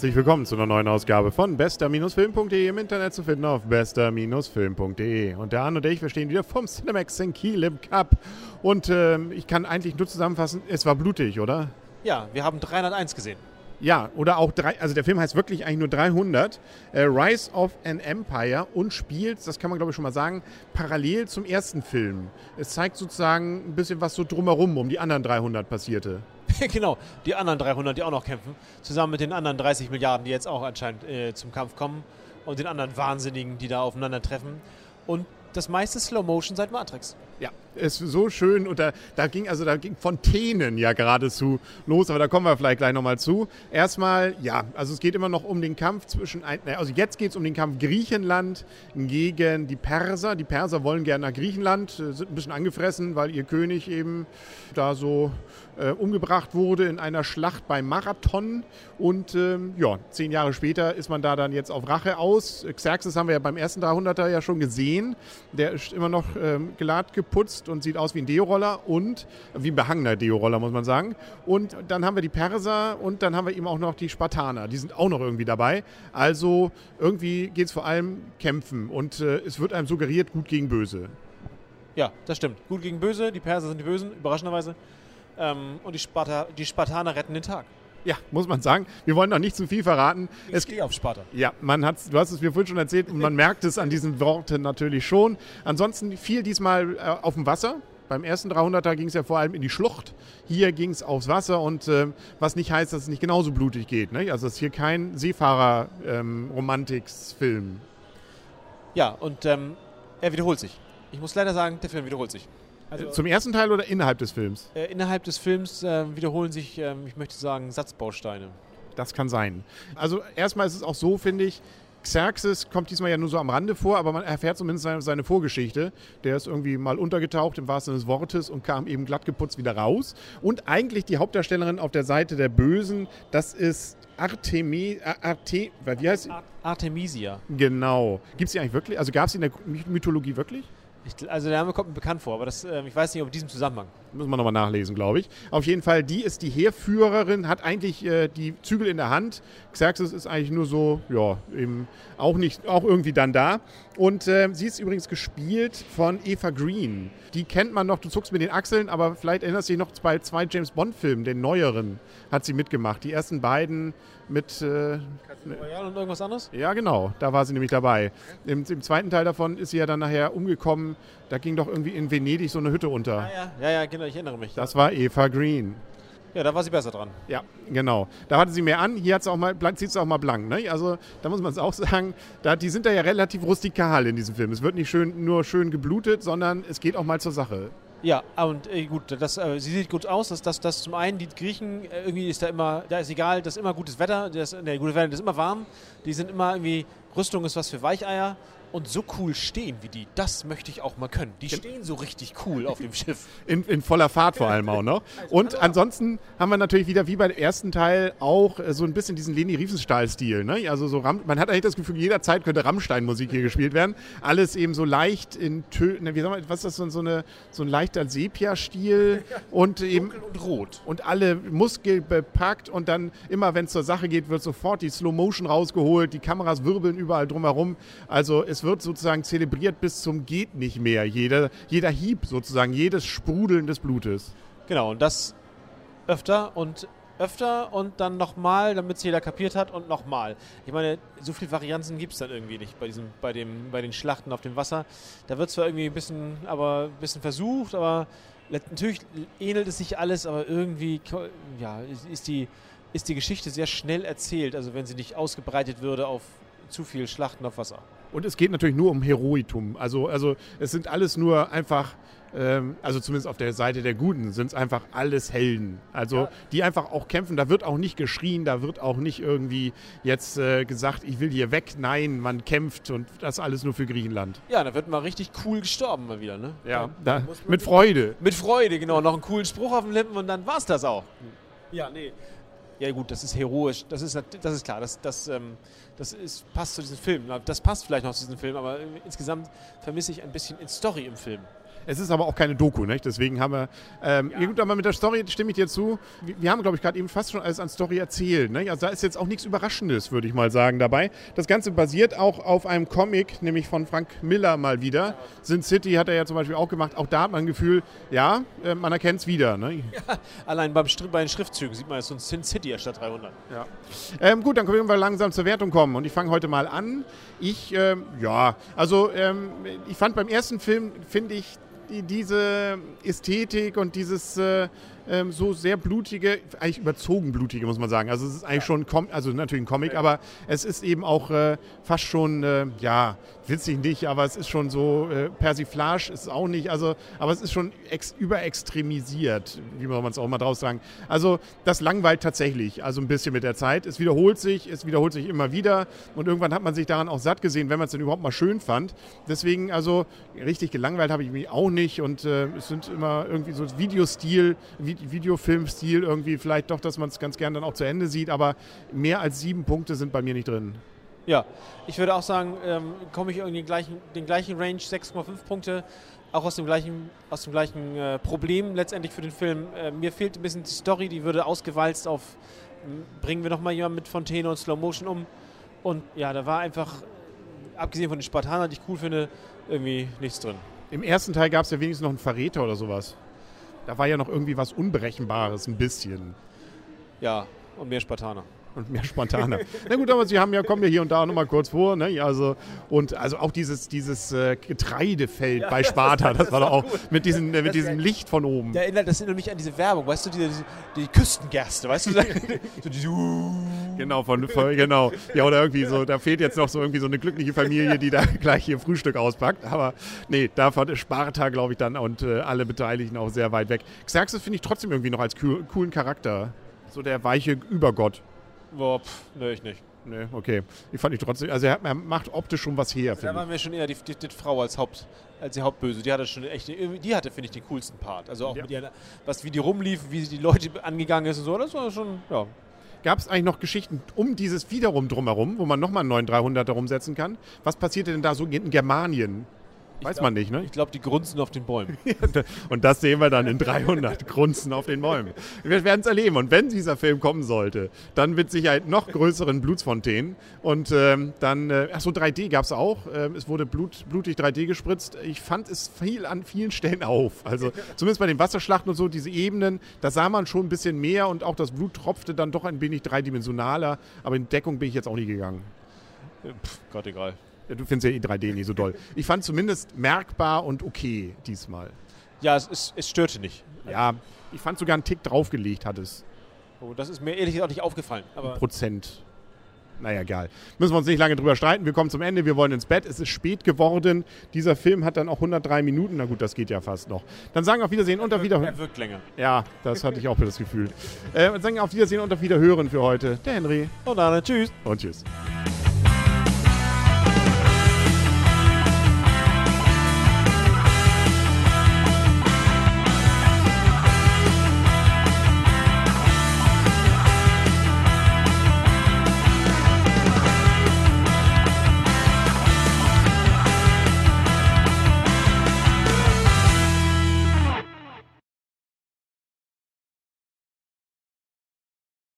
Herzlich willkommen zu einer neuen Ausgabe von bester-film.de im Internet zu finden auf bester-film.de. Und der Arne und ich, wir stehen wieder vom Cinemax in Kiel im Cup. Und äh, ich kann eigentlich nur zusammenfassen, es war blutig, oder? Ja, wir haben 301 gesehen. Ja, oder auch drei, also der Film heißt wirklich eigentlich nur 300, äh, Rise of an Empire und spielt, das kann man glaube ich schon mal sagen, parallel zum ersten Film. Es zeigt sozusagen ein bisschen was so drumherum um die anderen 300 passierte. genau, die anderen 300, die auch noch kämpfen, zusammen mit den anderen 30 Milliarden, die jetzt auch anscheinend äh, zum Kampf kommen und den anderen Wahnsinnigen, die da aufeinandertreffen. Und das meiste Slow Motion seit Matrix. Ja, ist so schön und da, da ging also da ging Fontänen ja geradezu los, aber da kommen wir vielleicht gleich nochmal zu. Erstmal, ja, also es geht immer noch um den Kampf zwischen, also jetzt geht es um den Kampf Griechenland gegen die Perser. Die Perser wollen gerne nach Griechenland, äh, sind ein bisschen angefressen, weil ihr König eben da so äh, umgebracht wurde in einer Schlacht beim Marathon und ähm, ja, zehn Jahre später ist man da dann jetzt auf Rache aus. Xerxes haben wir ja beim ersten 300er ja schon gesehen, der ist immer noch ähm, glatt geputzt und sieht aus wie ein Deo-Roller und wie ein behangener Deo-Roller, muss man sagen. Und dann haben wir die Perser und dann haben wir eben auch noch die Spartaner. Die sind auch noch irgendwie dabei. Also irgendwie geht es vor allem kämpfen und äh, es wird einem suggeriert, gut gegen böse. Ja, das stimmt. Gut gegen böse, die Perser sind die Bösen, überraschenderweise. Ähm, und die, Sparta die Spartaner retten den Tag. Ja, muss man sagen. Wir wollen noch nicht zu viel verraten. Ich es geht auf Sparta. Ja, man hat's, du hast es mir vorhin schon erzählt und man merkt es an diesen Worten natürlich schon. Ansonsten viel diesmal äh, auf dem Wasser. Beim ersten 300er ging es ja vor allem in die Schlucht. Hier ging es aufs Wasser und äh, was nicht heißt, dass es nicht genauso blutig geht. Ne? Also es ist hier kein Seefahrer-Romantiks-Film. Ähm, ja, und ähm, er wiederholt sich. Ich muss leider sagen, der Film wiederholt sich. Also Zum ersten Teil oder innerhalb des Films? Äh, innerhalb des Films äh, wiederholen sich, äh, ich möchte sagen, Satzbausteine. Das kann sein. Also erstmal ist es auch so, finde ich, Xerxes kommt diesmal ja nur so am Rande vor, aber man erfährt zumindest seine, seine, Vorgeschichte. Der ist irgendwie mal untergetaucht im wahrsten Sinne des Wortes und kam eben glatt geputzt wieder raus. Und eigentlich die Hauptdarstellerin auf der Seite der Bösen, das ist Artemi, Arte, wie heißt sie? Artemisia. Genau. Gibt es die eigentlich wirklich? Also gab es sie in der Mythologie wirklich? Ich, also der Name kommt mir bekannt vor, aber das, äh, ich weiß nicht, ob in diesem Zusammenhang. Muss man nochmal nachlesen, glaube ich. Auf jeden Fall, die ist die Heerführerin, hat eigentlich äh, die Zügel in der Hand. Xerxes ist eigentlich nur so, ja, eben auch nicht, auch irgendwie dann da. Und äh, sie ist übrigens gespielt von Eva Green. Die kennt man noch, du zuckst mit den Achseln, aber vielleicht erinnerst du dich noch bei zwei James Bond-Filmen, den neueren, hat sie mitgemacht. Die ersten beiden mit. Äh, Royale und irgendwas anderes? Ja, genau, da war sie nämlich dabei. Im, Im, zweiten Teil davon ist sie ja dann nachher umgekommen. Da ging doch irgendwie in Venedig so eine Hütte unter. Ja, ja, ja, ja genau, ich erinnere mich. Das war Eva Green. Ja, da war sie besser dran. Ja, genau. Da hatte sie mehr an. Hier hat's auch mal, zieht es auch mal blank. Ne? Also da muss man es auch sagen, da, die sind da ja relativ rustikal in diesem Film. Es wird nicht schön, nur schön geblutet, sondern es geht auch mal zur Sache. Ja, und äh, gut, das, äh, sie sieht gut aus. Das, das, das zum einen, die Griechen, äh, irgendwie ist da immer, da ist egal, das ist immer gutes Wetter, das, ne, gutes Wetter, das ist immer warm. Die sind immer irgendwie, Rüstung ist was für Weicheier und so cool stehen wie die, das möchte ich auch mal können. Die stehen so richtig cool auf dem Schiff. In, in voller Fahrt vor allem auch noch. Also und ansonsten haben wir natürlich wieder wie beim ersten Teil auch äh, so ein bisschen diesen Leni Riefenstahl-Stil. Ne? Also so Ram man hat eigentlich das Gefühl, jederzeit könnte Rammstein-Musik hier gespielt werden. Alles eben so leicht in Tönen, ne, wie sagen wir, was ist das, so, eine, so ein leichter Sepia-Stil und eben und rot. Und alle Muskeln bepackt und dann immer, wenn es zur Sache geht, wird sofort die Slow Motion rausgeholt, die Kameras wirbeln überall drumherum. Also es wird sozusagen zelebriert bis zum geht nicht mehr. Jeder, jeder Hieb sozusagen, jedes Sprudeln des Blutes. Genau, und das öfter und öfter und dann nochmal, damit es jeder kapiert hat und nochmal. Ich meine, so viele Varianten gibt es dann irgendwie nicht bei, diesem, bei, dem, bei den Schlachten auf dem Wasser. Da wird zwar irgendwie ein bisschen, aber ein bisschen versucht, aber natürlich ähnelt es sich alles, aber irgendwie ja, ist, die, ist die Geschichte sehr schnell erzählt, also wenn sie nicht ausgebreitet würde auf zu viel Schlachten auf Wasser. Und es geht natürlich nur um Heroitum. Also, also es sind alles nur einfach, ähm, also zumindest auf der Seite der Guten, sind es einfach alles Helden. Also ja. die einfach auch kämpfen. Da wird auch nicht geschrien, da wird auch nicht irgendwie jetzt äh, gesagt, ich will hier weg. Nein, man kämpft und das alles nur für Griechenland. Ja, da wird mal richtig cool gestorben mal wieder. Ne? Ja, da, mit Freude. Mit Freude, genau. Noch einen coolen Spruch auf den Lippen und dann war es das auch. Ja, nee. Ja gut, das ist heroisch, das ist, das ist klar, das, das, ähm, das ist, passt zu diesem Film. Das passt vielleicht noch zu diesem Film, aber insgesamt vermisse ich ein bisschen in Story im Film. Es ist aber auch keine Doku, nicht? deswegen haben wir. Ähm, ja. gut, aber mit der Story stimme ich dir zu. Wir, wir haben, glaube ich, gerade eben fast schon alles an Story erzählt. Nicht? Also da ist jetzt auch nichts Überraschendes, würde ich mal sagen, dabei. Das Ganze basiert auch auf einem Comic, nämlich von Frank Miller mal wieder. Sin City hat er ja zum Beispiel auch gemacht. Auch da hat man ein Gefühl, ja, äh, man erkennt es wieder. Ne? Ja, allein beim, bei den Schriftzügen sieht man jetzt so ein Sin City statt 300. Ja. Ähm, gut, dann können wir langsam zur Wertung kommen. Und ich fange heute mal an. Ich, ähm, ja, also ähm, ich fand beim ersten Film, finde ich, die, diese Ästhetik und dieses äh, ähm, so sehr blutige, eigentlich überzogen blutige, muss man sagen. Also es ist eigentlich ja. schon, also natürlich ein Comic, aber es ist eben auch äh, fast schon, äh, ja, witzig nicht, aber es ist schon so, äh, Persiflage ist es auch nicht, also, aber es ist schon ex überextremisiert, wie man es auch mal draus sagen. Also das langweilt tatsächlich, also ein bisschen mit der Zeit. Es wiederholt sich, es wiederholt sich immer wieder und irgendwann hat man sich daran auch satt gesehen, wenn man es denn überhaupt mal schön fand. Deswegen, also richtig gelangweilt habe ich mich auch nicht und äh, es sind immer irgendwie so Videostil, Videofilmstil irgendwie vielleicht doch, dass man es ganz gern dann auch zu Ende sieht, aber mehr als sieben Punkte sind bei mir nicht drin. Ja, ich würde auch sagen, ähm, komme ich in den gleichen, den gleichen Range, 6,5 Punkte, auch aus dem gleichen, aus dem gleichen äh, Problem letztendlich für den Film. Äh, mir fehlt ein bisschen die Story, die würde ausgewalzt auf, bringen wir nochmal jemanden mit Fontäne und Slow Motion um. Und ja, da war einfach, abgesehen von den Spartanern, die ich cool finde, irgendwie nichts drin. Im ersten Teil gab es ja wenigstens noch einen Verräter oder sowas. Da war ja noch irgendwie was Unberechenbares, ein bisschen. Ja, und mehr Spartaner und mehr spontaner. Na gut, aber sie haben ja, kommen ja hier und da nochmal kurz vor. Ne? Also, und also auch dieses, dieses äh, Getreidefeld ja, bei Sparta, das, das war doch auch gut. mit, diesen, äh, mit diesem ja, Licht von oben. Ja, das erinnert mich an diese Werbung, weißt du, diese, diese die Küstengerste, weißt du? so diese, genau, von, von, genau. Ja, oder irgendwie so, da fehlt jetzt noch so irgendwie so eine glückliche Familie, die da gleich ihr Frühstück auspackt. Aber nee, davon ist Sparta, glaube ich, dann und äh, alle Beteiligten auch sehr weit weg. Xerxes finde ich trotzdem irgendwie noch als coolen Charakter. So der weiche Übergott. Boah, pff, nee, ich nicht. Nee, okay. Ich fand ich trotzdem, also er, er macht optisch schon was her. Da war mir schon eher die, die, die, Frau als, Haupt, als die Hauptböse. Die hatte schon echt, die hatte, finde ich, den coolsten Part. Also auch ja. mit ihr, was, wie die rumlief, wie die Leute angegangen ist und so, das war schon, ja. Gab es eigentlich noch Geschichten um dieses wiederum drumherum, wo man nochmal einen neuen 300er rumsetzen kann? Was passierte denn da so in Germanien? Weiß glaub, man nicht, ne? Ich glaube, die grunzen auf den Bäumen. und das sehen wir dann in 300, grunzen auf den Bäumen. Wir werden es erleben. Und wenn dieser Film kommen sollte, dann mit Sicherheit noch größeren Blutsfontänen. Und ähm, dann, äh, achso, 3D gab es auch. Ähm, es wurde Blut, blutig 3D gespritzt. Ich fand es viel an vielen Stellen auf. Also zumindest bei den Wasserschlachten und so, diese Ebenen, da sah man schon ein bisschen mehr und auch das Blut tropfte dann doch ein wenig dreidimensionaler. Aber in Deckung bin ich jetzt auch nie gegangen. Pff, Gott egal. Ja, du findest ja eh 3D nicht so doll. Ich fand zumindest merkbar und okay diesmal. Ja, es, es, es störte nicht. Ja, ich fand sogar einen Tick draufgelegt hat es. Oh, das ist mir ehrlich gesagt nicht aufgefallen. Aber Prozent. Naja, egal. Müssen wir uns nicht lange drüber streiten. Wir kommen zum Ende. Wir wollen ins Bett. Es ist spät geworden. Dieser Film hat dann auch 103 Minuten. Na gut, das geht ja fast noch. Dann sagen wir auf Wiedersehen und auf Wiederhören. Er wirkt länger. Ja, das hatte ich auch das Gefühl. Äh, sagen wir auf Wiedersehen und auf Wiederhören für heute. Der Henry. Und Arne. Tschüss. Und tschüss.